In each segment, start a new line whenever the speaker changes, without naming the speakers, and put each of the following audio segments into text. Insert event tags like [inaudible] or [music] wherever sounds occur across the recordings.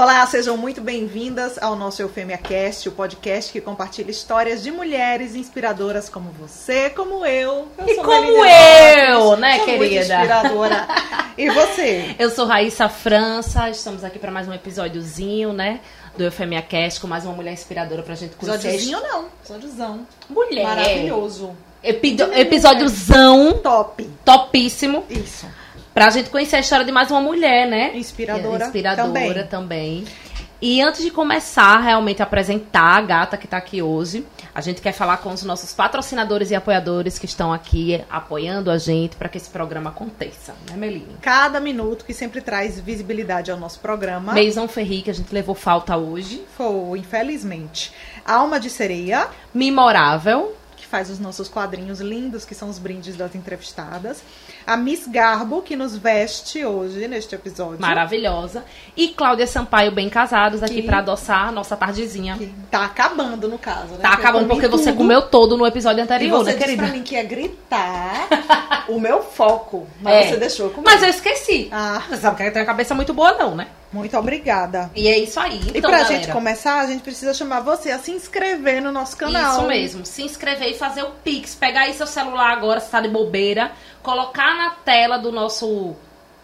Olá, sejam muito bem-vindas ao nosso Eufêmia Cast, o podcast que compartilha histórias de mulheres inspiradoras como você, como eu. eu
e como eu, né,
sou
querida?
inspiradora. E você? [laughs]
Eu sou Raíssa França, estamos aqui para mais um episódiozinho, né? Do Eufemia Cast, com mais uma mulher inspiradora pra gente conhecer.
Episódiozinho não, episódiozão.
Mulher.
Maravilhoso.
Epido- episódiozão
Top.
topíssimo
Isso.
Pra gente conhecer a história de mais uma mulher, né?
Inspiradora
Inspiradora também. E antes de começar realmente a apresentar a gata que tá aqui hoje, a gente quer falar com os nossos patrocinadores e apoiadores que estão aqui apoiando a gente para que esse programa aconteça, né, Meline?
Cada minuto que sempre traz visibilidade ao nosso programa.
Maison Ferri, que a gente levou falta hoje.
Foi, infelizmente. Alma de Sereia,
Memorável.
que faz os nossos quadrinhos lindos, que são os brindes das entrevistadas. A Miss Garbo, que nos veste hoje neste episódio.
Maravilhosa. E Cláudia Sampaio, bem casados, aqui
Que-
pra adoçar a nossa tardezinha.
Que tá acabando, no caso, né?
Tá
Que eu
acabando porque você
tudo.
comeu todo no episódio
E
anterior,
você
né,
disse
querida?
pra mim que ia gritar [laughs] o meu foco. Mas
É.
você deixou comer.
Mas eu esqueci.
Ah,
Você sabe que eu tenho a cabeça muito boa, não, né?
Muito obrigada.
E é isso aí.
e
Então,
pra
galera,
gente começar, a gente precisa chamar você a se inscrever no nosso canal.
Isso mesmo. Se inscrever e fazer o Pix. Pegar aí seu celular agora, se tá de bobeira. Colocar na tela do nosso.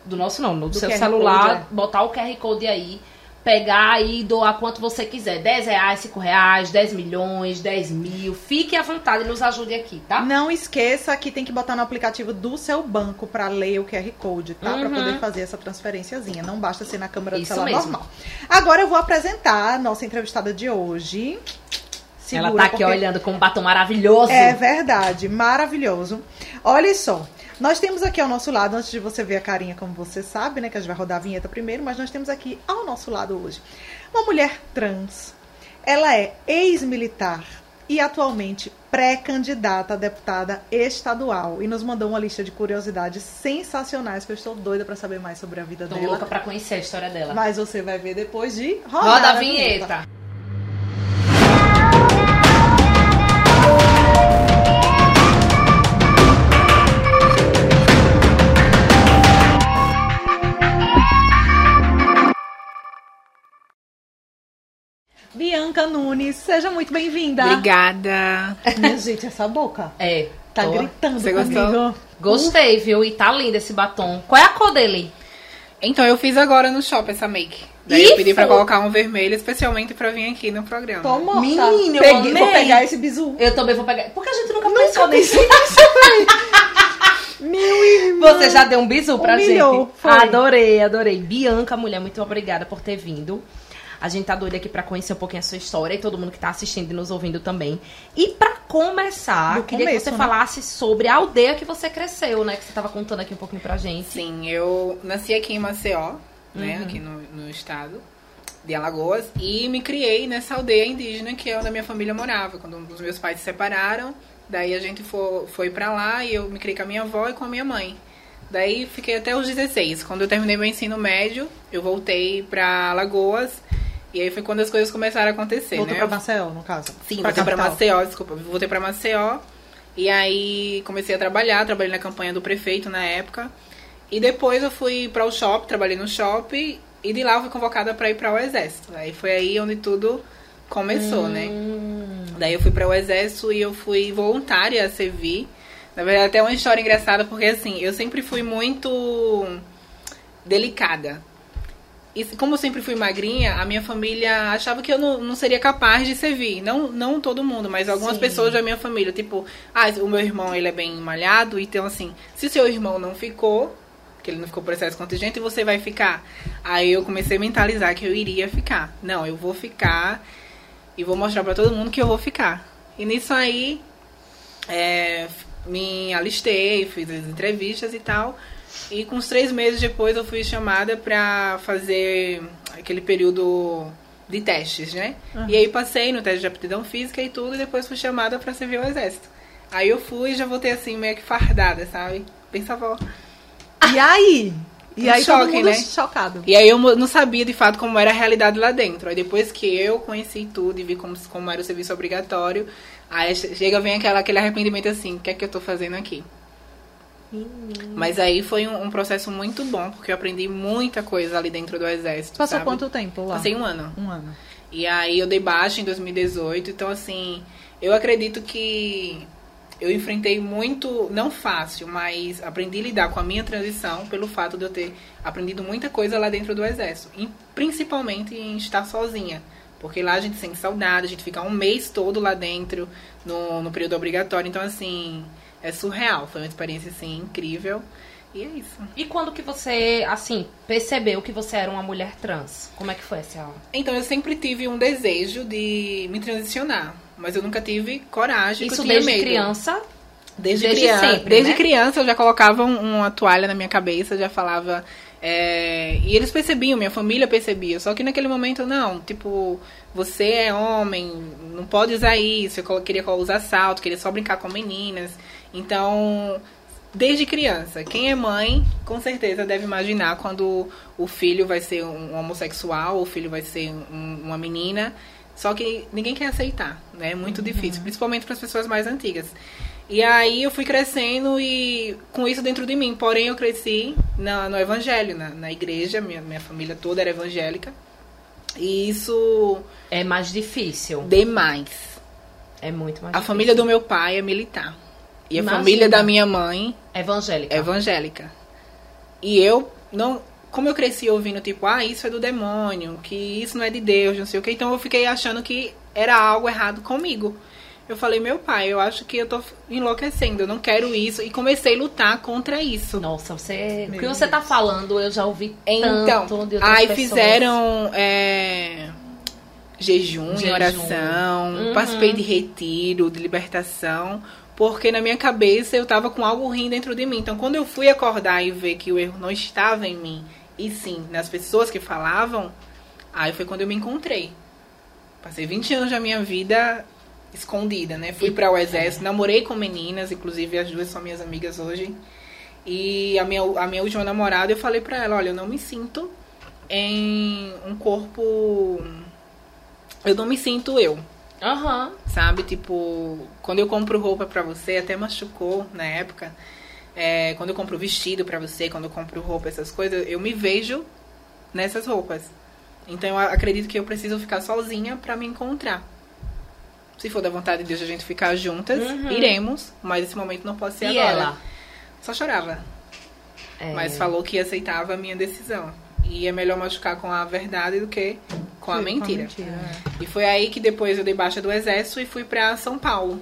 Do nosso não, do,
Do
seu
QR
celular.
Code, é.
Botar o QR Code aí. Pegar e doar quanto você quiser. 10 reais, 5 reais, 10 milhões, 10 mil. Fique à vontade e nos ajude aqui, tá?
Não esqueça que tem que botar no aplicativo do seu banco pra ler o QR Code, tá? Pra
Uhum.
poder fazer essa transferenciazinha. Não basta ser na câmera do
Isso
celular
mesmo.
normal. Agora eu vou apresentar a nossa entrevistada de hoje. Segura,
Ela tá aqui
porque
olhando com um batom maravilhoso.
É verdade, maravilhoso. Olha só, nós temos aqui ao nosso lado, antes de você ver a carinha, como você sabe, né? Que a gente vai rodar a vinheta primeiro, mas nós temos aqui ao nosso lado hoje uma mulher trans. Ela é ex-militar e atualmente pré-candidata a deputada estadual. E nos mandou uma lista de curiosidades sensacionais que eu estou doida pra saber mais sobre a vida
Tô
dela.
louca pra conhecer a história dela.
Mas você vai ver depois de rodar
Roda a vinheta.
Bianca Nunes, seja muito bem-vinda.
Obrigada.
Minha gente, essa boca
É.
tá
tô-
gritando
Você
comigo.
gostou?
Gostei, viu? E tá lindo esse batom. Qual é a cor dele?
Então, eu fiz agora no shopping essa make. Daí
Ih,
eu pedi pra colocar um vermelho, especialmente pra vir aqui no programa.
Tô morta.
Menina, eu
Peguei-. Vou pegar esse bizu.
Eu também vou pegar. Porque a gente nunca, pensou nisso. [laughs]
Meu irmão.
Você já deu um bisu pra
Humilhou,
gente.
foi.
Adorei, adorei. Bianca, mulher, muito obrigada por ter vindo. A gente tá doida aqui pra conhecer um pouquinho a sua história e todo mundo que tá assistindo e nos ouvindo também. E pra começar,
Do
queria
começo,
que você
né?
falasse sobre a aldeia que você cresceu, né? Que você tava contando aqui um pouquinho pra gente.
Sim, eu nasci aqui em Maceió, né?
Uhum.
Aqui no, no estado de Alagoas. E me criei nessa aldeia indígena que é onde a minha família morava. Quando os meus pais se separaram, daí a gente for, foi pra lá e eu me criei com a minha avó e com a minha mãe. Daí fiquei até os 16. Quando eu terminei meu ensino médio, eu voltei pra Alagoas. E aí foi quando as coisas começaram a acontecer,
Voltou
né?
pra Maceió, no caso.
Sim,
pra
voltei pra
capital.
Maceió, desculpa. Voltei pra Maceió. E aí comecei a trabalhar, trabalhei na campanha do prefeito na época. E depois eu fui para o shopping, trabalhei no shopping. E de lá eu fui convocada para ir para o exército. Aí foi aí onde tudo começou, né?
Hum.
Daí eu fui para o exército e eu fui voluntária a servir. Na verdade, até uma história engraçada, porque assim, eu sempre fui muito delicada. E como eu sempre fui magrinha, a minha família achava que eu não, não seria capaz de servir. Não, não todo mundo, mas algumas
Sim.
pessoas da minha família. Tipo, ah, o meu irmão ele é bem malhado, então assim, se seu irmão não ficou, que ele não ficou por excesso contingente, você vai ficar. Aí eu comecei a mentalizar que eu iria ficar. Não, eu vou ficar e vou mostrar pra todo mundo que eu vou ficar. E nisso aí, é, me alistei, fiz as entrevistas e tal. E com uns três meses depois eu fui chamada pra fazer aquele período de testes, né? E aí passei no teste de aptidão física e tudo, e depois fui chamada pra servir o exército. Aí eu fui e já voltei assim, meio que fardada, sabe? Pensava,
E aí? E
Um
aí todo
choque,
mundo
né?
chocado.
E aí eu não sabia de fato como era a realidade lá dentro. Aí depois que eu conheci tudo e vi como, como era o serviço obrigatório, aí che- chega, vem aquela, aquele arrependimento assim, o que é que eu tô fazendo aqui? Mas aí foi um, um processo muito bom, porque eu aprendi muita coisa ali dentro do exército.
Passou
sabe?
quanto tempo lá?
Passei um ano.
Um ano.
E aí eu dei baixa em 2018, então assim, eu acredito que eu enfrentei muito, não fácil, mas aprendi a lidar com a minha transição pelo fato de eu ter aprendido muita coisa lá dentro do exército, e principalmente em estar sozinha. Porque lá a gente sente saudade, a gente fica um mês todo lá dentro, no, no período obrigatório. Então, assim, é surreal. Foi uma experiência, assim, incrível. E é isso.
E quando que você, assim, percebeu que você era uma mulher trans? Como é que foi essa
Então, eu sempre tive um desejo de me transicionar. Mas eu nunca tive coragem,
Isso
eu
desde
medo.
criança?
Desde,
Desde
criança,
sempre,
desde
né?
criança eu já colocava um- uma toalha na minha cabeça, já falava. é, e eles percebiam, minha família percebia. Só que naquele momento, não. Tipo, você é homem, não pode usar isso. Eu queria usar salto, queria só brincar com meninas. Então, desde criança, quem é mãe, com certeza deve imaginar quando o filho vai ser um homossexual, o filho vai ser um- uma menina. Só que ninguém quer aceitar, né? É muito difícil, principalmente para as pessoas mais antigas. E aí eu fui crescendo e com isso dentro de mim. Porém, eu cresci na, no evangelho, na, na igreja, minha, minha família toda era evangélica. E isso
É mais difícil.
demais.
É muito mais
A
difícil.
família do meu pai é militar. E a
Imagina.
família da minha mãe
Evangélica.
é evangélica. E eu não. Como eu cresci ouvindo, tipo, ah, isso é do demônio, que isso não é de Deus, não sei o que, então eu fiquei achando que era algo errado comigo. Eu falei, meu pai, eu acho que eu tô enlouquecendo, eu não quero isso. E comecei a lutar contra isso.
Nossa, você.
Meu
O que você tá falando, eu já ouvi
Então,
tanto de outras
aí
pessoas.
fizeram é, jejum, em
Jejum.
oração,
Uhum.
participei de retiro, de libertação, porque na minha cabeça eu tava com algo ruim dentro de mim. Então, quando eu fui acordar e ver que o erro não estava em mim, e sim nas pessoas que falavam, aí foi quando eu me encontrei. Passei 20 anos da minha vida escondida, né? Fui para o exército, namorei com meninas, inclusive as duas são minhas amigas hoje. E a minha, a minha última namorada, eu falei pra ela, olha, eu não me sinto em um corpo. Eu não me sinto eu,
Aham.
sabe? Tipo, quando eu compro roupa pra você, até machucou na época. É, quando eu compro vestido pra você, quando eu compro roupa, essas coisas, eu me vejo nessas roupas. Então eu acredito que eu preciso ficar sozinha pra me encontrar. Se for da vontade de Deus a gente ficar juntas,
Uhum.
iremos, mas esse momento não pode ser
E
agora.
ela?
Só chorava.
É.
Mas falou que aceitava a minha decisão. E é melhor machucar com a verdade do que com a
Sim,
mentira.
é.
E foi aí que depois eu dei baixa do exército e fui pra São Paulo.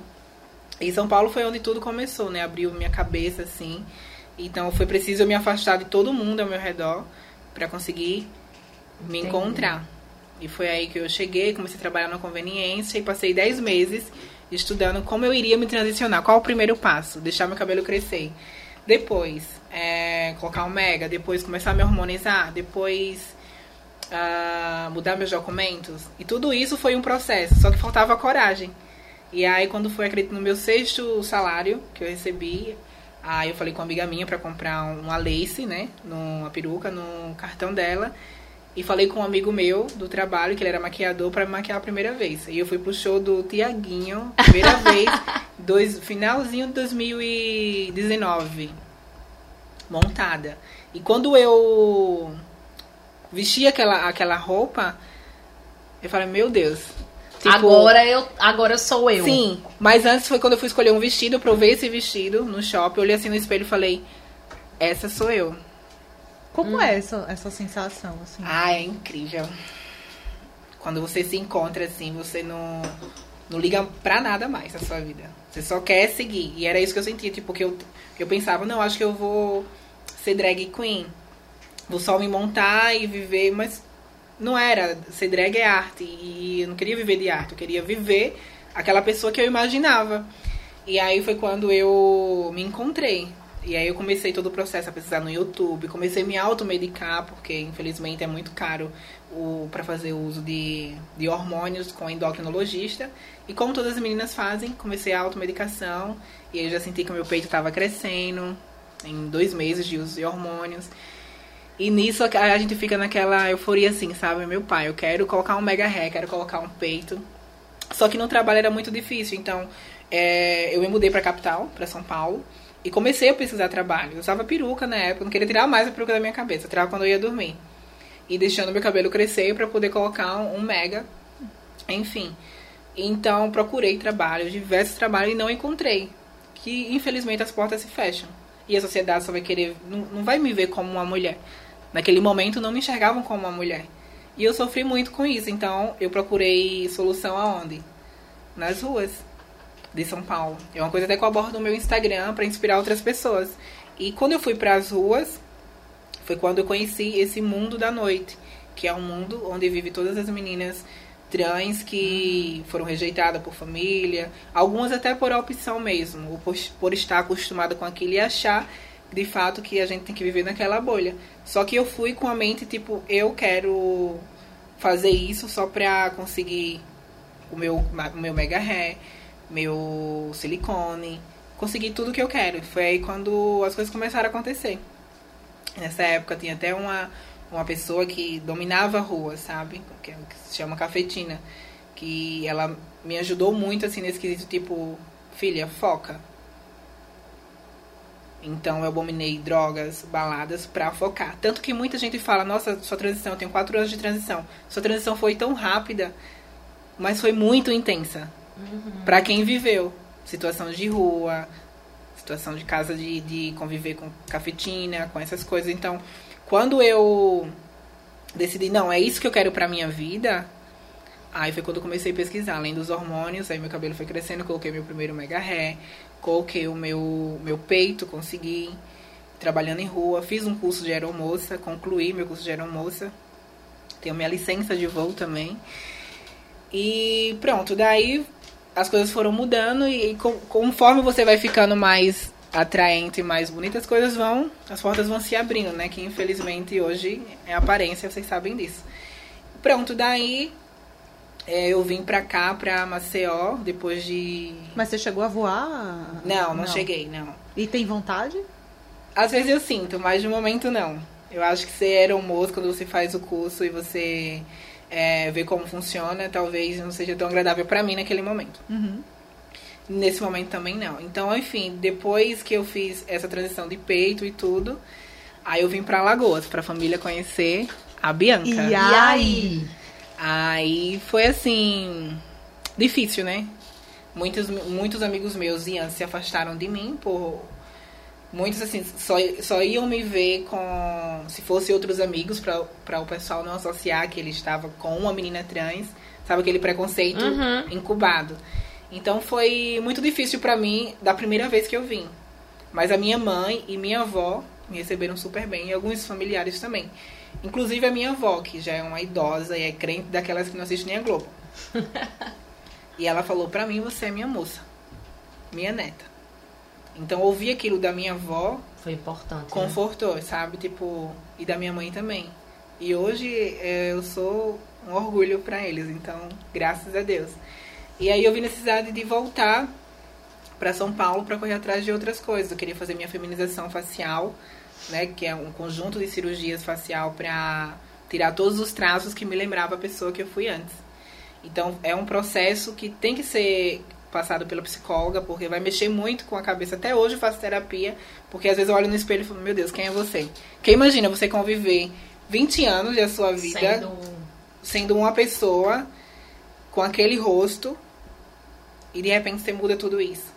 E São Paulo foi onde tudo começou, né? Abriu minha cabeça assim. Então foi preciso eu me afastar de todo mundo ao meu redor pra conseguir me
Entendi.
encontrar. E foi aí que eu cheguei, comecei a trabalhar na conveniência e passei 10 meses estudando como eu iria me transicionar. Qual o primeiro passo? Deixar meu cabelo crescer. Depois, é, colocar um mega. Depois, começar a me hormonizar. Depois, ah, mudar meus documentos. E tudo isso foi um processo, só que faltava coragem. E aí, quando foi, acredito, no meu sexto salário que eu recebi, aí eu falei com uma amiga minha pra comprar uma lace, né? Uma peruca no cartão dela. E falei com um amigo meu do trabalho, que ele era maquiador, pra me maquiar a primeira vez. E eu fui pro show do Tiaguinho, primeira [laughs] vez, dois, finalzinho de 2019. Montada. E quando eu vesti aquela, aquela roupa, eu falei, meu Deus. Tipo,
agora, eu, agora sou eu.
Sim, mas antes foi quando eu fui escolher um vestido, eu provei esse vestido no shopping, eu olhei assim no espelho e falei, essa sou eu.
Como é essa, essa sensação, assim?
Ah, é incrível. Quando você se encontra assim, você não, não liga pra nada mais na sua vida. Você só quer seguir. E era isso que eu sentia, tipo, que eu, eu pensava, não, acho que eu vou ser drag queen. Vou só me montar e viver, mas não era. Ser drag é arte. E eu não queria viver de arte, eu queria viver aquela pessoa que eu imaginava. E aí foi quando eu me encontrei. E aí eu comecei todo o processo a pesquisar no YouTube, comecei a me automedicar, porque infelizmente é muito caro para fazer uso de, de hormônios com endocrinologista. E como todas as meninas fazem, comecei a automedicação. E eu já senti que o meu peito estava crescendo em dois meses de uso de hormônios. E nisso a gente fica naquela euforia assim, sabe? Meu pai, eu quero colocar um mega ré, quero colocar um peito. Só que no trabalho era muito difícil, então é, eu me mudei pra capital, pra São Paulo. E comecei a pesquisar trabalho. Eu usava peruca na época, não queria tirar mais a peruca da minha cabeça, tirava quando eu ia dormir. E deixando meu cabelo crescer para poder colocar um, mega. Enfim. Então procurei trabalho, diversos trabalhos e não encontrei. Que infelizmente as portas se fecham. E a sociedade só vai querer. Não, não vai me ver como uma mulher. Naquele momento não me enxergavam como uma mulher. E eu sofri muito com isso. Então eu procurei solução aonde? Nas ruas de São Paulo. É uma coisa até que eu abordo no meu Instagram para inspirar outras pessoas. E quando eu fui para as ruas, foi quando eu conheci esse mundo da noite, que é um mundo onde vive todas as meninas trans que foram rejeitadas por família, algumas até por opção mesmo, ou por, por estar acostumada com aquilo e achar de fato que a gente tem que viver naquela bolha. Só que eu fui com a mente tipo, eu quero fazer isso só pra conseguir o meu, o meu mega hair, meu silicone, conseguir tudo que eu quero. Foi aí quando as coisas começaram a acontecer. Nessa época tinha até uma uma pessoa que dominava a rua, sabe? Que, é que se chama Cafetina. Que ela me ajudou muito, assim, nesse quesito, tipo, filha, foca. Então eu abominei drogas, baladas pra focar. Tanto que muita gente fala, nossa, sua transição, eu tenho quatro anos de transição. Sua transição foi tão rápida, mas foi muito intensa. Uhum. Pra quem viveu. Situação de rua, situação de casa de, de conviver com cafetina, com essas coisas. Então, quando eu decidi, não, é isso que eu quero pra minha vida, aí foi quando eu comecei a pesquisar, além dos hormônios, aí meu cabelo foi crescendo, coloquei meu primeiro mega hair, coloquei o meu, meu peito, consegui, trabalhando em rua, fiz um curso de aeromoça, concluí meu curso de aeromoça, tenho minha licença de voo também. E pronto, daí as coisas foram mudando e conforme você vai ficando mais atraente e mais bonita, as coisas vão, as portas vão se abrindo, né? Que infelizmente hoje é aparência, vocês sabem disso. Pronto, daí é, eu vim pra cá, pra Maceió, depois de.
Mas você chegou a voar?
Não, não, não. cheguei, não.
E tem vontade?
Às vezes eu sinto, mas de momento não. Eu acho que você era um moço quando você faz o curso e você é, vê como funciona, talvez não seja tão agradável para mim naquele momento.
Uhum.
Nesse momento também não. Então, enfim, depois que eu fiz essa transição de peito e tudo, aí eu vim para Lagoas, pra família conhecer a Bianca.
E aí?
Aí foi assim, difícil, né? Muitos, muitos amigos meus iam, se afastaram de mim por muitos assim só, só iam me ver com se fosse outros amigos para o pessoal não associar que ele estava com uma menina trans sabe aquele preconceito uhum. incubado então foi muito difícil para mim da primeira vez que eu vim. Mas a minha mãe e minha avó me receberam super bem e alguns familiares também. Inclusive a minha avó, que já é uma idosa e é crente daquelas que não assiste nem a Globo. [laughs] e ela falou pra mim, você é minha moça, minha neta. Então ouvir aquilo da minha avó
foi importante. Né?
Confortou, né? sabe? Tipo, e da minha mãe também. E hoje eh, eu sou um orgulho para eles, então, graças a Deus. E aí eu vi necessidade de voltar para São Paulo para correr atrás de outras coisas. Eu queria fazer minha feminização facial, né, que é um conjunto de cirurgias facial para tirar todos os traços que me lembrava a pessoa que eu fui antes. Então é um processo que tem que ser passado pela psicóloga, porque vai mexer muito com a cabeça. Até hoje eu faço terapia, porque às vezes eu olho no espelho e falo, meu Deus, quem é você? Quem imagina você conviver 20 anos da sua vida sendo, sendo uma pessoa com aquele rosto e de repente você muda tudo isso.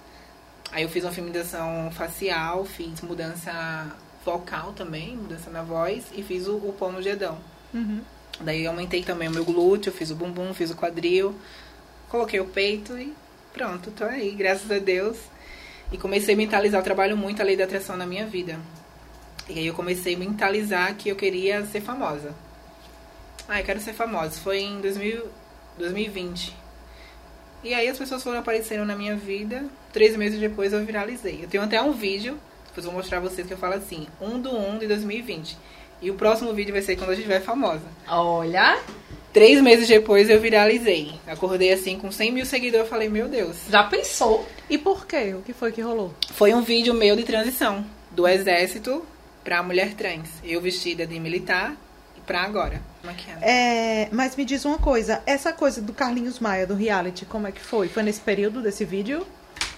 Aí eu fiz uma feminização facial, fiz mudança vocal também, mudança na voz, e fiz o, o pão no dedão.
Uhum.
Daí eu aumentei também o meu glúteo, fiz o bumbum, fiz o quadril, coloquei o peito e pronto, tô aí, graças a Deus. E comecei a mentalizar, eu trabalho muito a lei da atração na minha vida. E aí eu comecei a mentalizar que eu queria ser famosa. Ah, eu quero ser famosa. Foi em 2000, 2020. E aí as pessoas foram aparecendo na minha vida. Três meses depois eu viralizei. Eu tenho até um vídeo, depois vou mostrar pra vocês que eu falo assim, 1 do 1 de 2020. E o próximo vídeo vai ser quando a gente estiver famosa.
Olha!
Três meses depois eu viralizei. Acordei assim com 100 mil seguidores. Eu falei, meu Deus.
Já pensou?
E por quê? O que foi que rolou?
Foi um vídeo meu de transição do exército pra mulher trans. Eu vestida de militar pra agora.
É, mas me diz uma coisa, essa coisa do Carlinhos Maia, do reality, como é que foi? Foi nesse período desse vídeo?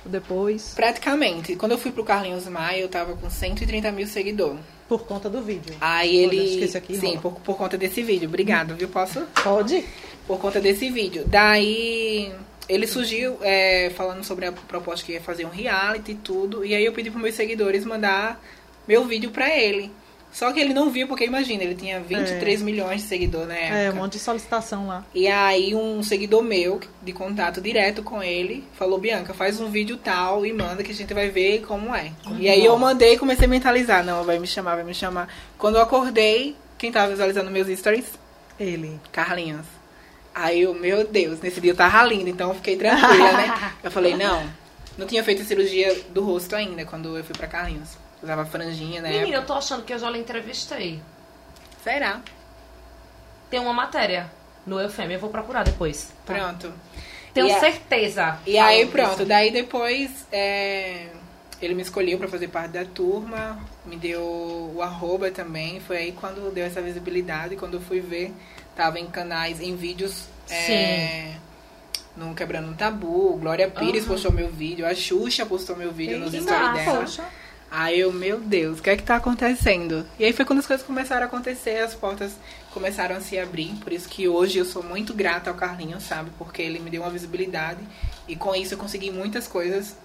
Depois?
Praticamente. Quando eu fui pro Carlinhos Maia, eu tava com 130 mil seguidores.
Por conta do vídeo.
Aí
Olha,
ele.
esse aqui
Sim, por, por conta desse vídeo. Obrigado, viu? Posso?
Pode?
Por conta desse vídeo. Daí. Ele surgiu é, falando sobre a proposta que ia fazer um reality e tudo. E aí eu pedi pros meus seguidores mandar meu vídeo pra ele. Só que ele não viu, porque imagina, ele tinha 23 milhões de seguidores na época.
É, um monte de solicitação lá.
E aí um seguidor meu, de contato direto com ele, falou, Bianca, faz um vídeo tal e manda que a gente vai ver como é. E aí eu mandei e comecei a mentalizar, não, vai me chamar, vai me chamar. Quando eu acordei, quem tava visualizando meus stories?
Ele.
Carlinhos. Aí eu, meu Deus, nesse dia eu tava linda, então eu fiquei tranquila, né? [laughs] Eu falei, não, não tinha feito a cirurgia do rosto ainda, quando eu fui pra Carlinhos. Usava franjinha, né?
Menina, eu tô achando que eu já lhe entrevistei.
Será?
Tem uma matéria no Eufêmia, eu vou procurar depois.
Pronto.
Tenho
E
certeza.
E aí pronto,
disso.
daí depois é, ele me escolheu pra fazer parte da turma, me deu o arroba também, foi aí quando deu essa visibilidade, quando eu fui ver, tava em canais, em vídeos é, no Quebrando um Tabu, Glória Pires
Aham.
postou meu vídeo, a Xuxa postou meu vídeo nos stories dela.
Poxa.
Aí eu, meu Deus, o que é que tá acontecendo? E aí foi quando as coisas começaram a acontecer, as portas começaram a se abrir. Por isso que hoje eu sou muito grata ao Carlinhos, sabe? Porque ele me deu uma visibilidade e com isso eu consegui muitas coisas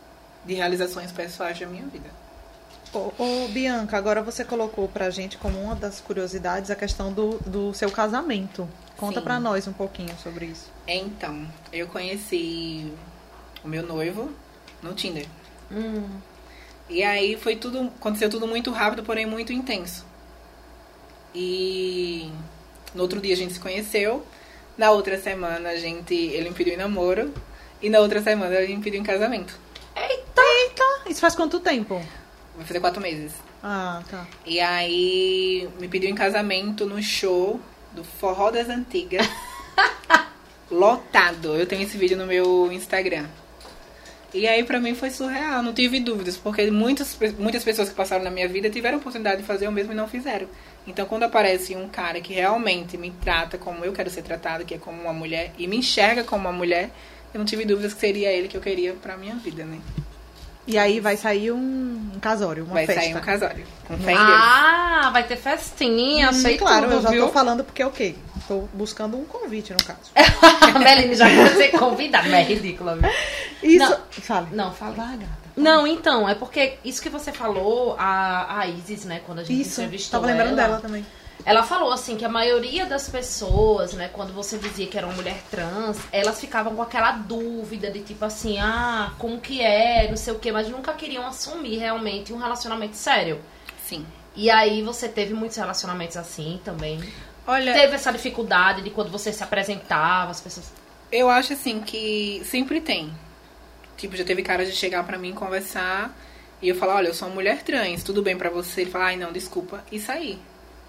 de realizações pessoais da minha vida.
Ô, ô, Bianca, agora você colocou pra gente como uma das curiosidades a questão do, do seu casamento. Conta
Sim.
pra nós um pouquinho sobre isso.
Então, eu conheci o meu noivo no Tinder.
Hum.
E aí foi tudo, aconteceu tudo muito rápido, porém muito intenso. E no outro dia a gente se conheceu, na outra semana a gente, ele me pediu em namoro e na outra semana ele me pediu em casamento.
Eita! Isso faz quanto tempo?
Vai fazer quatro meses.
Ah, tá.
E aí me pediu em casamento no show do Forró das Antigas. [laughs] lotado. Eu tenho esse vídeo no meu Instagram. E aí pra mim foi surreal, não tive dúvidas, porque muitas, muitas pessoas que passaram na minha vida tiveram oportunidade de fazer o mesmo e não fizeram. Então quando aparece um cara que realmente me trata como eu quero ser tratada, que é como uma mulher, e me enxerga como uma mulher, eu não tive dúvidas que seria ele que eu queria pra minha vida, né?
E aí vai sair um, um casório, uma
Vai
festa.
sair um casório. Com fé em Deus.
Ah, vai ter festinha,
Hum,
sei
claro,
tudo,
eu já
viu?
tô falando porque é o quê? Tô buscando um convite, no caso. [laughs]
A Meline já quer ser convidada, mas é ridícula, viu?
Isso.
Não.
Fale.
Não, fala.
Vai, gata.
Não, então, é porque isso que você falou, a, a Isis, né, quando a gente
Isso.
entrevistou
Tava lembrando
ela,
dela também.
Ela falou assim que a maioria das pessoas, né, quando você dizia que era uma mulher trans, elas ficavam com aquela dúvida de tipo assim, ah, como que é, não sei o quê, mas nunca queriam assumir realmente um relacionamento sério.
Sim.
E aí você teve muitos relacionamentos assim também.
Olha,
Teve essa dificuldade de quando você se apresentava, as pessoas.
Eu acho assim que sempre tem. Tipo, já teve cara de chegar pra mim e conversar e eu falar, olha, eu sou uma mulher trans, tudo bem pra você? Ele fala, ai não, desculpa, e sair.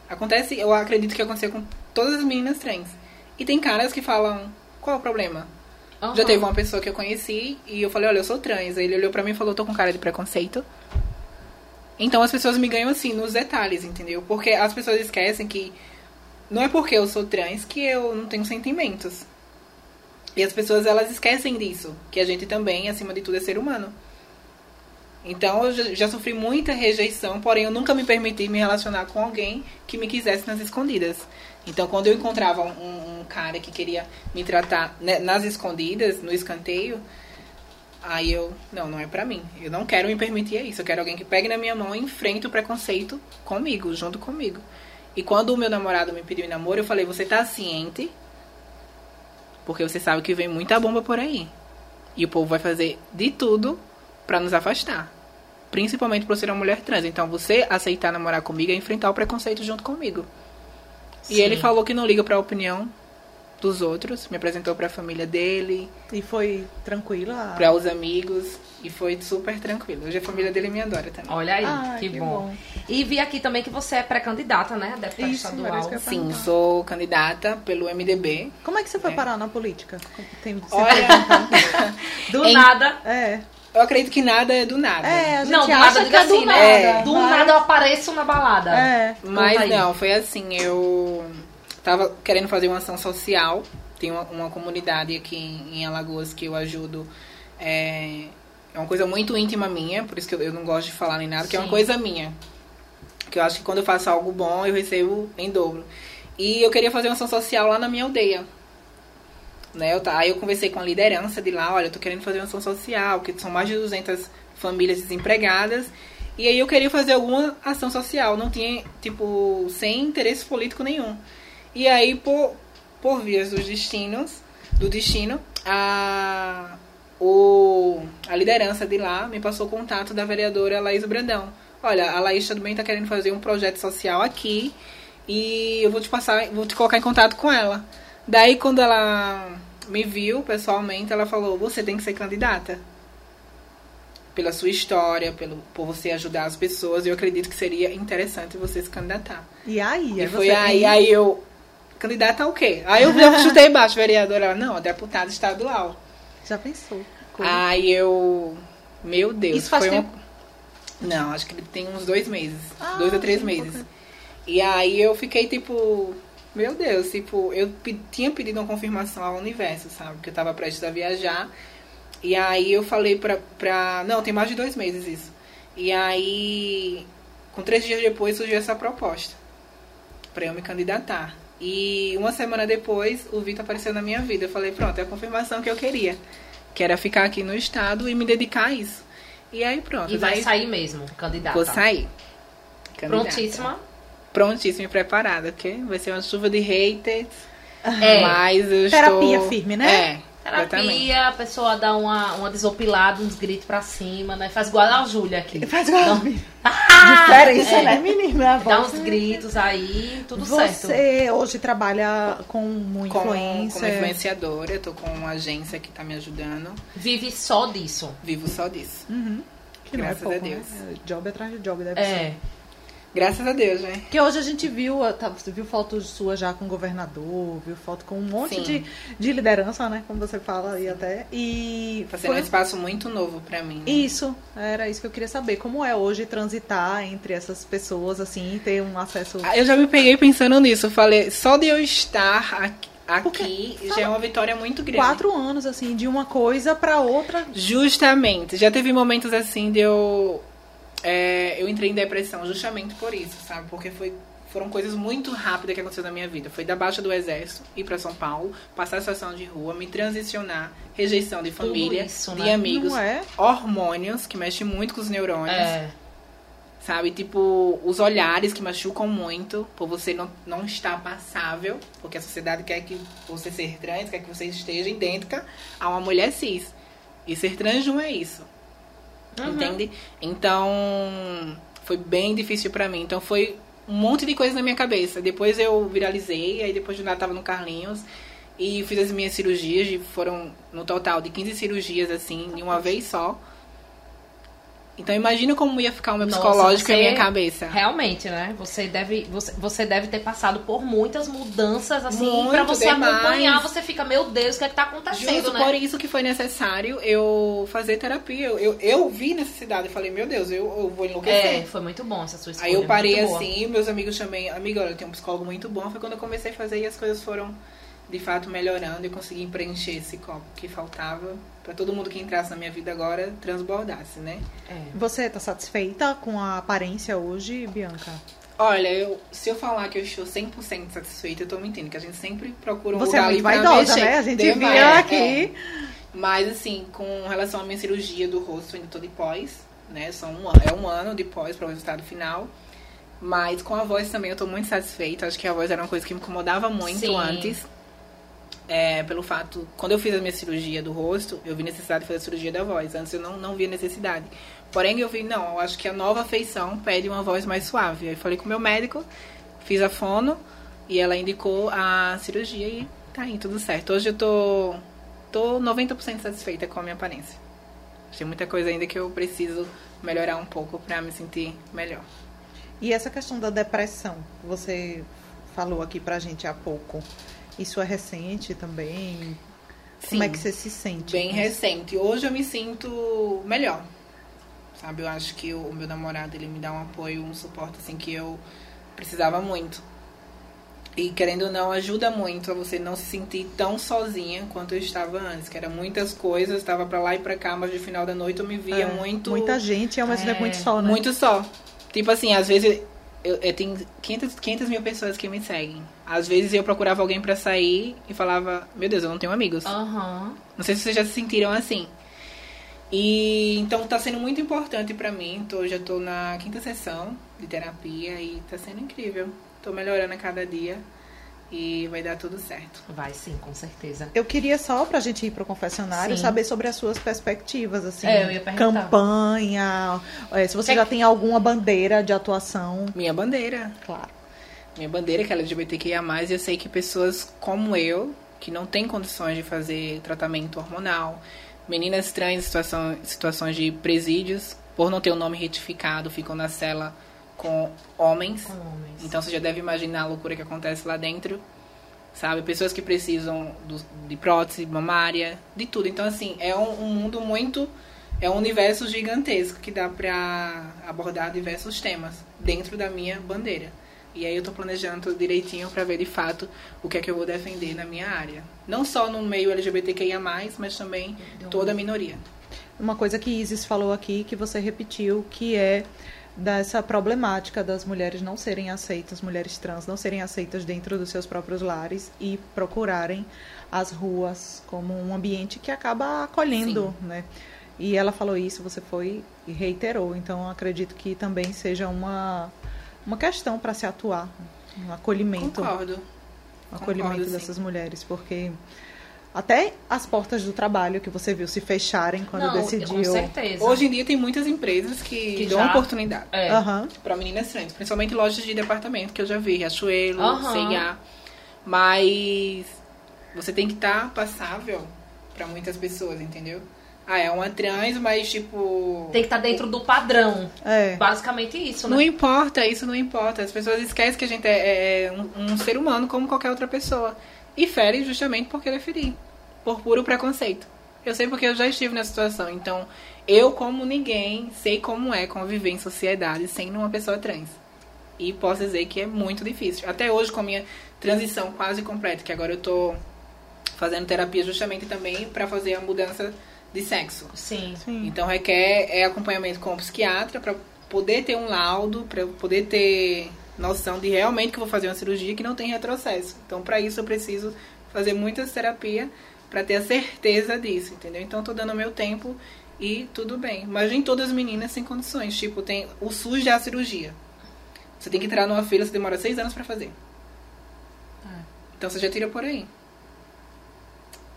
Acontece, eu acredito que aconteceu com todas as meninas trans. E tem caras que falam, qual é o problema? Já
Aham.
teve uma pessoa que eu conheci e eu falei, olha, eu sou trans. Ele olhou pra mim e falou, tô com cara de preconceito. Então as pessoas me ganham assim, nos detalhes, entendeu? Porque as pessoas esquecem que não é porque eu sou trans que eu não tenho sentimentos. E as pessoas, elas esquecem disso. Que a gente também, acima de tudo, é ser humano. Então, eu já, sofri muita rejeição, porém, eu nunca me permiti me relacionar com alguém que me quisesse nas escondidas. Então, quando eu encontrava um, um cara que queria me tratar né, nas escondidas, no escanteio, aí eu, não, não é pra mim. Eu não quero me permitir isso. Eu quero alguém que pegue na minha mão e enfrente o preconceito comigo, junto comigo. E quando o meu namorado me pediu em namoro, eu falei, você tá ciente? Porque você sabe que vem muita bomba por aí. E o povo vai fazer de tudo pra nos afastar. Principalmente por eu ser uma mulher trans. Então, você aceitar namorar comigo é enfrentar o preconceito junto comigo. E
Sim.
ele falou que não liga pra opinião dos outros. Me apresentou pra família dele,
E foi tranquila?
pra os amigos. E foi super tranquilo. Hoje a família dele me adora também.
Olha aí,
Ai,
que,
que
bom.
bom.
E vi aqui também que você é pré-candidata, né? a Deputada
Isso,
estadual.
Sim,
perguntar.
sou candidata pelo MDB.
Como é que você foi
É.
parar na política? Tem,
Olha, [laughs]
Do
Em-
nada.
É.
eu acredito que nada é do nada.
É, a gente
Não, do
acha
nada,
que é do
assim,
nada.
né? Do
mas-
nada eu apareço na balada.
É.
Mas não, foi assim, eu tava querendo fazer uma ação social. Tem uma, uma comunidade aqui em, em Alagoas que eu ajudo. é, é uma coisa muito íntima minha, por isso que eu, eu não gosto de falar nem nada, que é uma
Sim.
coisa minha. Que eu acho que quando eu faço algo bom, eu recebo em dobro. E eu queria fazer uma ação social lá na minha aldeia. Né, eu, aí eu conversei com a liderança de lá, olha, eu tô querendo fazer uma ação social, que são mais de 200 famílias desempregadas. E aí eu queria fazer alguma ação social, não tinha, tipo, sem interesse político nenhum. E aí, por, por vias dos destinos, do destino, a, o, a liderança de lá me passou o contato da vereadora Laís Brandão. Olha, a Laís também está querendo fazer um projeto social aqui e eu vou te passar, vou te colocar em contato com ela. Daí, quando ela me viu pessoalmente, ela falou: Você tem que ser candidata. Pela sua história, pelo, por você ajudar as pessoas, eu acredito que seria interessante você se candidatar.
E aí?
E foi aí,
tem-
aí eu. Candidata ao quê? Aí eu, chutei baixo, vereadora. Ela, não, deputada estadual.
Já pensou? Coisa.
Aí eu. Meu Deus.
Isso faz
foi um-
tempo?
Não, acho que tem uns dois meses.
Ah,
dois a três meses.
ok.
E aí eu fiquei tipo. Meu Deus, tipo, eu tinha pedido uma confirmação ao universo, sabe? Porque eu tava prestes a viajar. E aí eu falei pra, pra. Não, tem mais de dois meses isso. E aí. Com três dias depois surgiu essa proposta. Pra eu me candidatar. E uma semana depois, o Vitor apareceu na minha vida. Eu falei, pronto, é a confirmação que eu queria. Que era ficar aqui no estado e me dedicar a isso. E aí pronto.
E vai sair mesmo, candidata.
Vou sair. Candidata.
Prontíssima.
Prontíssima e preparada, porque vai ser uma chuva de haters.
É.
Mas eu
Terapia
estou...
firme, né?
É.
Terapia, a pessoa dá uma, uma desopilada, uns gritos pra cima, né? Faz igual a Júlia aqui.
Faz igual. [laughs]
Ah,
Diferença,
é.
né, menina?
Dá
Você-
uns gritos aí, tudo certo.
Você hoje trabalha com uma
Como,
influência.
como influenciadora, eu tô com uma agência que tá me ajudando.
Vive só disso.
Vivo só disso.
Uhum. Que não é
Graças a
pouco,
Deus.
Né? Job atrás de job, deve ser.
Graças a Deus, né?
Porque hoje a gente viu, tá, você viu fotos suas já com o governador, viu foto com um monte
Sim.
de, de liderança, né? Como você fala aí até. E
Tá sendo um
foi-
espaço muito novo pra mim. né?
isso, era isso que eu queria saber. Como é hoje transitar entre essas pessoas, assim, ter um acesso.
Ah, Eu já me peguei pensando nisso. Eu falei, só de eu estar aqui,
Porque,
aqui
sabe,
já é uma vitória muito grande.
Quatro anos, assim, de uma coisa pra outra.
Justamente. Já teve momentos assim de eu. É, eu entrei em depressão justamente por isso, sabe? Porque foi, foram coisas muito rápidas que aconteceram na minha vida. Foi da baixa do exército, ir pra São Paulo, passar a situação de rua, me transicionar, rejeição de família,
isso,
de
né?
amigos,
Não é?
hormônios, que mexem muito com os neurônios.
É.
Sabe? Tipo, os olhares que machucam muito por você não, não estar passável, porque a sociedade quer que você seja trans, quer que você esteja idêntica a uma mulher cis. E ser trans não é isso.
Uhum.
Entende? Então, foi bem difícil pra mim. Então, foi um monte de coisa na minha cabeça. Depois eu viralizei, aí depois de nada tava no Carlinhos. E fiz as minhas cirurgias, foram no total de 15 cirurgias, assim, de uma vez só. Então imagina como ia ficar o meu
Nossa,
psicológico e a minha cabeça.
Realmente, né? Você deve, você, você deve ter passado por muitas mudanças, assim, pra você
demais.
acompanhar, você fica, meu Deus, o que é que tá acontecendo,
Justo
né?
por isso que foi necessário eu fazer terapia. Eu, eu, eu vi necessidade, eu falei, meu Deus, eu, eu vou enlouquecer.
É, foi muito bom essa sua escolha.
Aí eu parei
boa.
assim, meus amigos também, amiga, olha, eu tenho um psicólogo muito bom. Foi quando eu comecei a fazer e as coisas foram de fato melhorando e eu consegui preencher esse copo que faltava pra todo mundo que entrasse na minha vida agora transbordasse, né?
É.
Você tá satisfeita com a aparência hoje, Bianca?
Olha, eu, se eu falar que eu estou 100% satisfeita, eu tô mentindo, que a gente sempre procura um
Você é
lugar
muito
ali pra
vaidosa,
mexer.
né? A gente viu
é.
aqui.
Mas assim, com relação à minha cirurgia do rosto, eu ainda tô de pós, né? São um ano, é um ano de pós para o resultado final. Mas com a voz também eu tô muito satisfeita. Acho que a voz era uma coisa que me incomodava muito
Sim.
antes. É, pelo fato, quando eu fiz a minha cirurgia do rosto, eu vi necessidade de fazer a cirurgia da voz. Antes eu não, não via necessidade. Porém, eu vi, não, eu acho que a nova feição pede uma voz mais suave. Aí falei com o meu médico, fiz a fono e ela indicou a cirurgia e tá aí, tudo certo. Hoje eu tô, tô 90% satisfeita com a minha aparência. Tem muita coisa ainda que eu preciso melhorar um pouco pra me sentir melhor.
E essa questão da depressão, você falou aqui pra gente há pouco. Isso é recente também? Como é
Sim.
que você se sente?
Bem recente. Hoje eu me sinto melhor. Sabe, eu acho que o, meu namorado, ele me dá um apoio, um suporte, assim, que eu precisava muito. E querendo ou não, ajuda muito a você não se sentir tão sozinha quanto eu estava antes, que era muitas coisas, estava pra lá e pra cá, mas no final da noite eu me via
É,
muito
Muita gente ao mesmo
É,
muito só, né?
muito só. Tipo assim, às vezes eu, eu tenho 500, 500 mil pessoas que me seguem. Às vezes eu procurava alguém pra sair e falava, meu Deus, eu não tenho amigos.
Aham.
Não sei se vocês já se sentiram assim. E então tá sendo muito importante pra mim. Tô, já tô na quinta sessão de terapia e tá sendo incrível. Tô melhorando a cada dia e vai dar tudo certo.
Vai sim, com certeza.
Eu queria só pra gente ir pro confessionário
Sim.
saber sobre as suas perspectivas, assim.
É, eu ia perguntar.
Campanha, é, se você já
que-
tem alguma bandeira de atuação,
Minha bandeira.
claro.
Minha bandeira que é LGBTQIA+, e eu sei que pessoas como eu, que não têm condições de fazer tratamento hormonal, meninas trans em situação, situações de presídios, por não ter o nome retificado, ficam na cela com homens.
Com homens.
Então você já deve imaginar a loucura que acontece lá dentro, sabe? Pessoas que precisam do- de prótese mamária, de tudo. Então, assim, é um, um mundo muito. É um universo gigantesco que dá pra abordar diversos temas dentro da minha bandeira. E aí eu tô planejando tudo direitinho pra ver de fato o que é que eu vou defender na minha área. Não só no meio LGBTQIA, mas também toda a minoria.
Uma coisa que Isis falou aqui, que você repetiu, que é dessa problemática das mulheres não serem aceitas, mulheres trans não serem aceitas dentro dos seus próprios lares e procurarem as ruas como um ambiente que acaba acolhendo, né? E ela falou isso, você foi e reiterou. Então acredito que também seja uma uma questão para se atuar, um acolhimento,
Concordo.
um acolhimento
concordo, sim.
dessas mulheres, porque até as portas do trabalho que você viu se fecharem quando
Não,
decidiu.
com certeza.
Hoje em dia tem muitas empresas que,
Que
dão
já-
oportunidade.
É.
Aham.
Pra meninas trans, principalmente lojas de departamento que eu já vi, Riachuelo,
Aham.
C&A. Mas você tem que estar passável pra muitas pessoas, entendeu? Ah, é uma trans, mas tipo.
Tem que estar dentro do padrão.
É.
Basicamente isso,
Não
né?
importa, isso não importa. As pessoas esquecem que a gente é, é um, um ser humano como qualquer outra pessoa. E fere justamente por querer ferir. Por puro preconceito. Eu sei porque eu já estive nessa situação. Então, eu, como ninguém, sei como é conviver em sociedade sendo uma pessoa trans. E posso dizer que é muito difícil. Até hoje, com a minha transição quase completa, que agora eu tô fazendo terapia justamente também para fazer a mudança de sexo.
Sim.
Sim.
Então requer é, acompanhamento com o psiquiatra para poder ter um laudo, para poder ter noção de realmente que eu vou fazer uma cirurgia que não tem retrocesso. Então para isso eu preciso fazer muitas terapias para ter a certeza disso, entendeu? Então eu tô dando meu tempo e tudo bem. Mas nem todas as meninas têm condições. Tipo, tem o SUS já é a cirurgia. Você tem que entrar numa fila, você demora seis anos para fazer. Então você já tira por aí.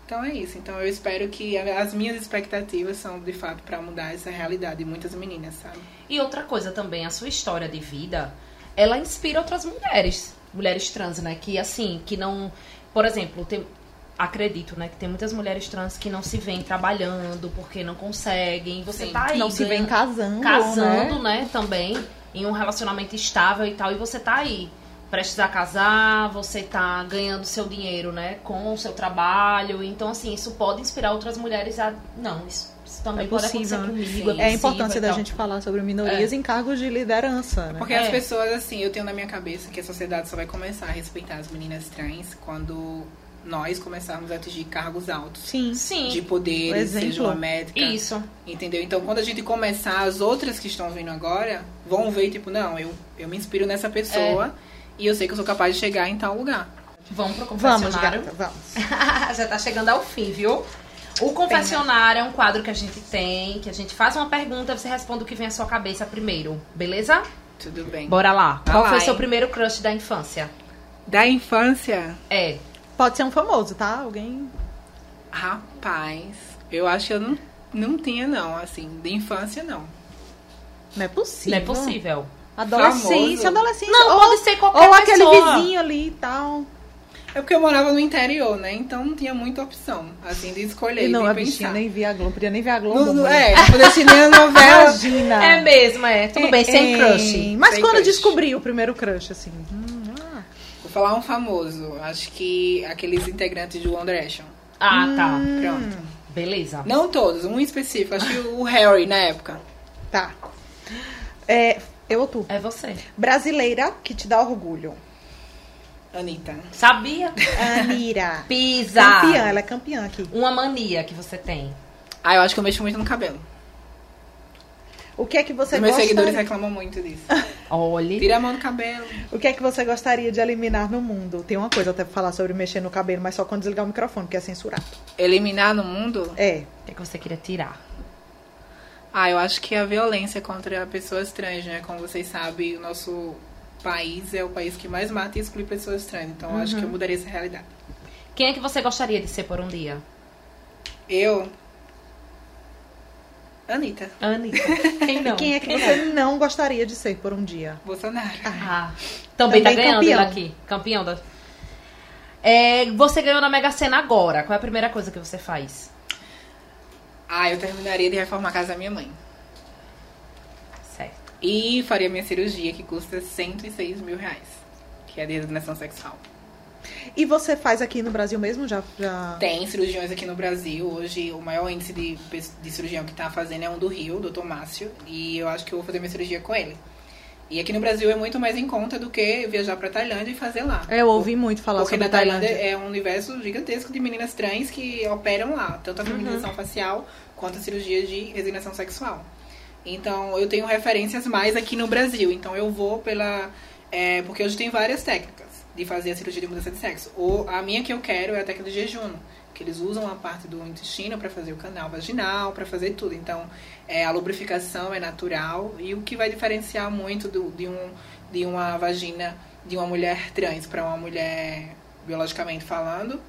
Então é isso. Então eu espero que as minhas expectativas são de fato para mudar essa realidade de muitas meninas, sabe?
E outra coisa também, a sua história de vida, ela inspira outras mulheres, mulheres trans, né? Que assim, que não, por exemplo, tem, acredito, né, que tem muitas mulheres trans que não se veem trabalhando porque não conseguem. Você
Sim.
tá aí
não se vem
ganhando-
casando,
casando,
né?
né, também, em um relacionamento estável e tal, e você tá aí, prestes a casar, você tá ganhando seu dinheiro, né, com o seu trabalho, então, assim, isso pode inspirar outras mulheres a, não, isso, isso também
É
pode
possível,
acontecer
né?
comigo.
É a
possível
importância da
tal.
gente falar sobre minorias em cargos de liderança, né?
Porque
É.
as pessoas, assim, eu tenho na minha cabeça que a sociedade só vai começar a respeitar as meninas trans quando nós começarmos a atingir cargos altos.
Sim.
Sim,
De poderes,
Exemplo.
seja uma médica.
isso.
Entendeu? Então, quando a gente começar, as outras que estão vindo agora vão ver, tipo, não, eu, eu me inspiro nessa pessoa
É.
e eu sei que eu sou capaz de chegar em tal lugar.
Vamos pro
Vamos,
confessionário.
gata, vamos. [laughs]
Já tá chegando ao fim, viu? O confessionário é um quadro que a gente tem, que a gente faz uma pergunta, você responde o que vem à sua cabeça primeiro, beleza?
Tudo bem.
Bora lá.
Tá
Qual
lá,
foi seu
hein?
primeiro crush da infância?
Da infância,
É.
Pode ser um famoso, tá? Alguém.
rapaz, eu acho que eu não, não tinha, não, assim, de infância, não.
Não é possível.
Não é possível.
Adolescência,
Famoso.
adolescência.
Não,
ou,
pode ser qualquer
ou aquele
pessoa.
vizinho ali e tal.
É porque eu morava no interior, né? Então não tinha muita opção, assim, de escolher,
E não,
de
a
pensar.
bichinha nem via a Globo, podia nem ver a Globo.
No- é, não podia assistir nem a novela.
Imagina.
É mesmo, é. Tudo bem, sem
É,
crush.
Mas
Sem
quando
crush.
descobriu o primeiro crush, assim. hum, ah.
Vou falar um famoso. Acho que aqueles integrantes do One Direction.
Ah, tá.
Hum.
Pronto.
Beleza.
Não todos, um específico. Acho que o Harry na época.
Tá. É, eu ou tu?
É você.
Brasileira que te dá orgulho.
Anitta.
Sabia?
Anira. [laughs]
Pisa.
Campeã, ela é campeã aqui.
Uma mania que você tem.
Ah, eu acho que eu mexo muito no cabelo.
O que é que você
Os meus seguidores reclamam muito disso. [laughs]
Olhe.
Tira a mão do cabelo.
O que é que você gostaria de eliminar no mundo? Tem uma coisa até pra falar sobre mexer no cabelo, mas só quando desligar o microfone, que é censurado.
Eliminar no mundo?
É.
O que, é que você queria tirar?
Ah, eu acho que a violência contra pessoas trans, né? Como vocês sabem, o nosso país é o país que mais mata e exclui pessoas trans. Então, eu acho que eu mudaria essa realidade.
Quem é que você gostaria de ser por um dia?
Eu. Anitta.
Anitta. [laughs] Quem não?
Quem é que você não gostaria de ser por um dia?
Bolsonaro.
Ah, também, tá
Também
ganhando
campeão.
aqui. Campeão da. É, você ganhou na Mega Sena agora. Qual é a primeira coisa que você faz?
Ah, eu terminaria de reformar a casa da minha mãe. E faria minha cirurgia, que custa 106 mil reais. Que é a designação sexual.
E você faz aqui no Brasil mesmo? Já, já...
Tem cirurgiões aqui no Brasil. Hoje, o maior índice de, de cirurgião que tá fazendo é um do Rio, o Dr. Márcio. E eu acho que eu vou fazer minha cirurgia com ele. E aqui no Brasil é muito mais em conta do que viajar pra Tailândia e fazer lá.
Eu ouvi muito falar
Porque
sobre
na
Tailândia.
Tailândia é um universo gigantesco de meninas trans que operam lá, tanto a feminização facial quanto a cirurgia de resignação sexual. Então eu tenho referências mais aqui no Brasil. Então eu vou pela. é, porque hoje tem várias técnicas de fazer a cirurgia de mudança de sexo. Ou a minha que eu quero é a técnica de jejum. Que eles usam a parte do intestino para fazer o canal vaginal, para fazer tudo. Então, é, a lubrificação é natural. E o que vai diferenciar muito do, de, um, de uma vagina de uma mulher trans para uma mulher biologicamente falando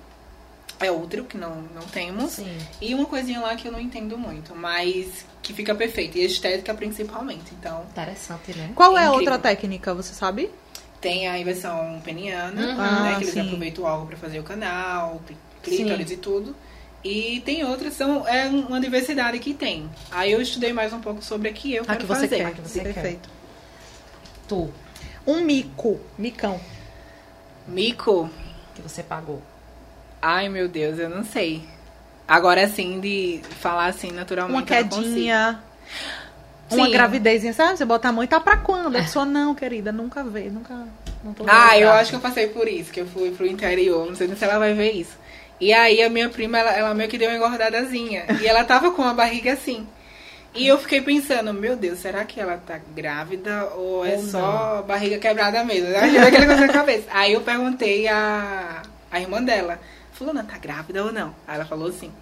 é útero, que não, não temos.
Sim.
E uma coisinha lá que eu não entendo muito, mas que fica perfeita. E estética principalmente. Então,
Interessante, né?
Qual é a outra técnica, você sabe?
tem a inversão peniana,
Uhum.
né?
Ah,
que eles
sim.
aproveitam o algo para fazer o canal, clí- clítoris
Sim.
e tudo. E tem outras, são, é uma diversidade que tem. Aí eu estudei mais um pouco sobre a que eu
A
quero
que você
fazer.
quer.
a que você quer.
Perfeito.
Tu,
Um mico. Micão.
Mico,
que você pagou.
Ai meu Deus, eu não sei. Agora assim, de falar assim naturalmente.
Uma
não
quedinha. Uma
Sim.
gravidezinha, sabe? Você bota a mão e tá pra quando? A pessoa, não, querida, nunca vê, nunca. Não tô
Ah, eu acho que eu passei por isso, que eu fui pro interior, não sei nem se ela vai ver isso. E aí a minha prima, ela, ela meio que deu uma engordadazinha. e ela tava com a barriga assim. E eu fiquei pensando, meu Deus, será que ela tá grávida ou é
Ou
só barriga quebrada mesmo? Aquele coisa na cabeça. Aí eu perguntei a, a irmã dela, fulana, tá grávida ou não? Aí ela falou sim.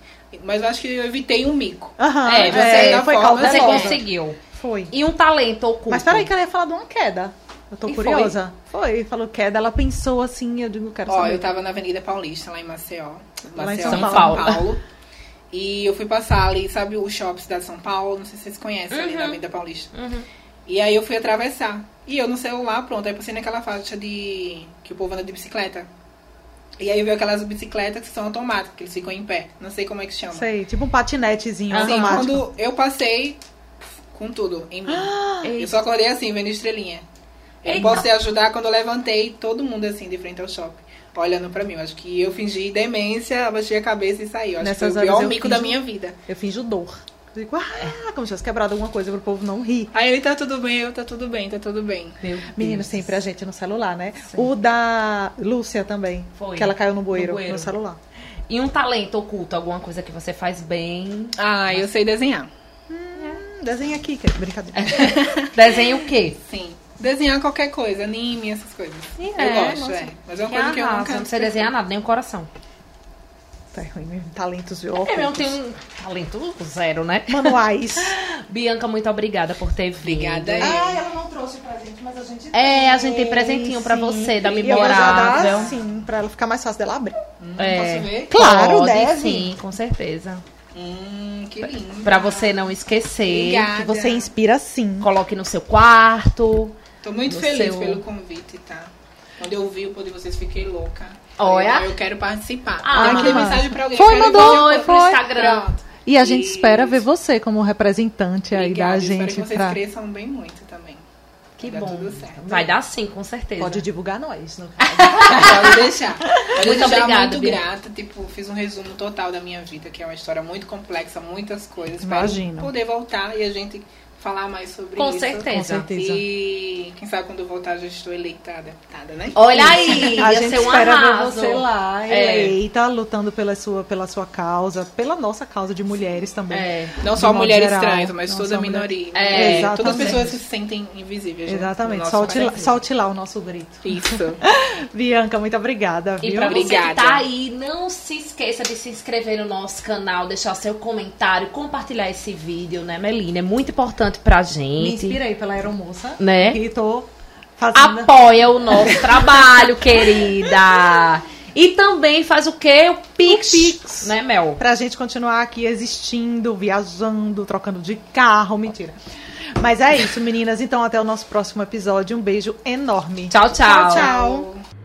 Mas eu acho que eu evitei um mico.
Aham,
É,
é,
você-
foi
forma.
Você conseguiu.
Foi.
E um talento oculto.
Mas peraí que ela ia falar de uma queda. Eu tô
E
curiosa. Foi? falou queda, ela pensou assim, eu digo, quero
Ó,
saber.
eu tava na Avenida Paulista, lá em Maceió.
Lá em
Maceió,
São
São
Paulo.
Paulo. E eu fui passar ali, sabe o shopping Cidade de São Paulo? Não sei se vocês conhecem, ali
Uhum.
na Avenida Paulista.
Uhum.
E aí eu fui atravessar. E eu no celular, pronto, aí passei naquela faixa de. que o povo anda de bicicleta. E aí veio aquelas bicicletas que são automáticas, que eles ficam em pé. Não sei como é que chama.
Sei, tipo um patinetezinho
Assim,
automático.
quando eu passei com tudo em mim. eu só acordei assim, vendo estrelinha. Eu
Eita.
posso te ajudar quando eu levantei, todo mundo assim, de frente ao shopping, olhando pra mim. Eu acho que eu fingi demência, abaixei a cabeça e saí. Eu acho
Nessas
que foi o pior mico
finjo-
da minha vida.
Eu finjo dor. Eu digo, ah, como se tivesse quebrado alguma coisa pro povo não rir.
Aí ele tá tudo bem, eu tá tudo bem, tá tudo bem.
Meu
Menino,
Deus.
sempre a gente no celular, né?
Sim.
O da Lúcia também.
Foi.
Que ela caiu no bueiro,
No
no,
bueiro.
celular.
E um talento oculto, alguma coisa que você faz bem.
Ah, eu sei desenhar.
Hum, desenha aqui, que brincadeira. [laughs]
Desenha o quê?
Sim. Desenhar qualquer coisa, anime, essas coisas.
Sim,
eu
é,
gosto,
nossa.
é. Mas é uma
Que
coisa que eu nunca.
não sei desenhar nada, nem o coração.
Tá ruim mesmo. Talentos viu?
É, eu
ocultos.
tenho um talento zero, né?
Manuais. [laughs]
Bianca, muito obrigada por ter vindo.
Obrigada.
Ah, ela não trouxe presente, mas a gente
É, a gente tem presentinho pra
sim.
você, da
eu
memorável.
dar, sim, pra ela ficar mais fácil dela abrir.
É,
Posso ver?
Claro,
pode,
deve.
sim, com certeza.
Hum, que lindo.
Pra você não esquecer,
Obrigada.
Que você inspira sim.
coloque no seu quarto.
Tô muito feliz
seu-
pelo convite, tá? Quando eu vi o poder de vocês, fiquei louca.
Olha.
Eu quero participar.
Ah,
eu mandei
que
mensagem pra alguém.
Foi, mandou,
Foi pro Instagram.
Pronto.
E a gente
Isso.
espera ver você como representante aí
Obrigada,
da
espero
gente
que vocês
pra.
cresçam bem muito também.
Que
Vai dar
bom.
tudo certo.
Vai dar sim, com certeza.
Pode divulgar nós. Não?
Pode deixar. Mas
Muito
eu já
obrigada,
muito
Bia.
grata. Tipo, fiz um resumo total da minha vida, que é uma história muito complexa, muitas coisas. Espero
Imagino.
poder voltar e a gente falar mais sobre
Com
isso.
certeza.
Com certeza.
E quem sabe quando eu voltar já estou eleita deputada, né?
Olha aí,
A
ia
gente
ser um
espera ver você lá,
É.
eleita, lutando pela sua, pela sua causa, pela nossa causa de mulheres também.
É.
Não só mulheres
geral.
trans, mas toda a minoria.
É,
Todas as pessoas que se sentem invisíveis. né,
Exatamente.
no
Solte lá, solte lá o nosso grito.
Isso. [laughs]
Bianca, muito obrigada,
E
viu?
pra você que
Obrigada.
tá aí, não se esqueça de se inscrever no nosso canal, deixar seu comentário, compartilhar esse vídeo, né, Melina? É muito importante pra
Me
gente.
inspirei pela aeromoça.
Né?
E tô fazendo.
Apoia o nosso [laughs] trabalho, querida. E também faz o quê? O Pix.
O Pix.
Né, Mel?
Pra gente continuar aqui existindo, viajando, trocando de carro. Mentira. Mas é isso, meninas. Então, até o nosso próximo episódio. Um beijo enorme.
Tchau, tchau.
Tchau, tchau.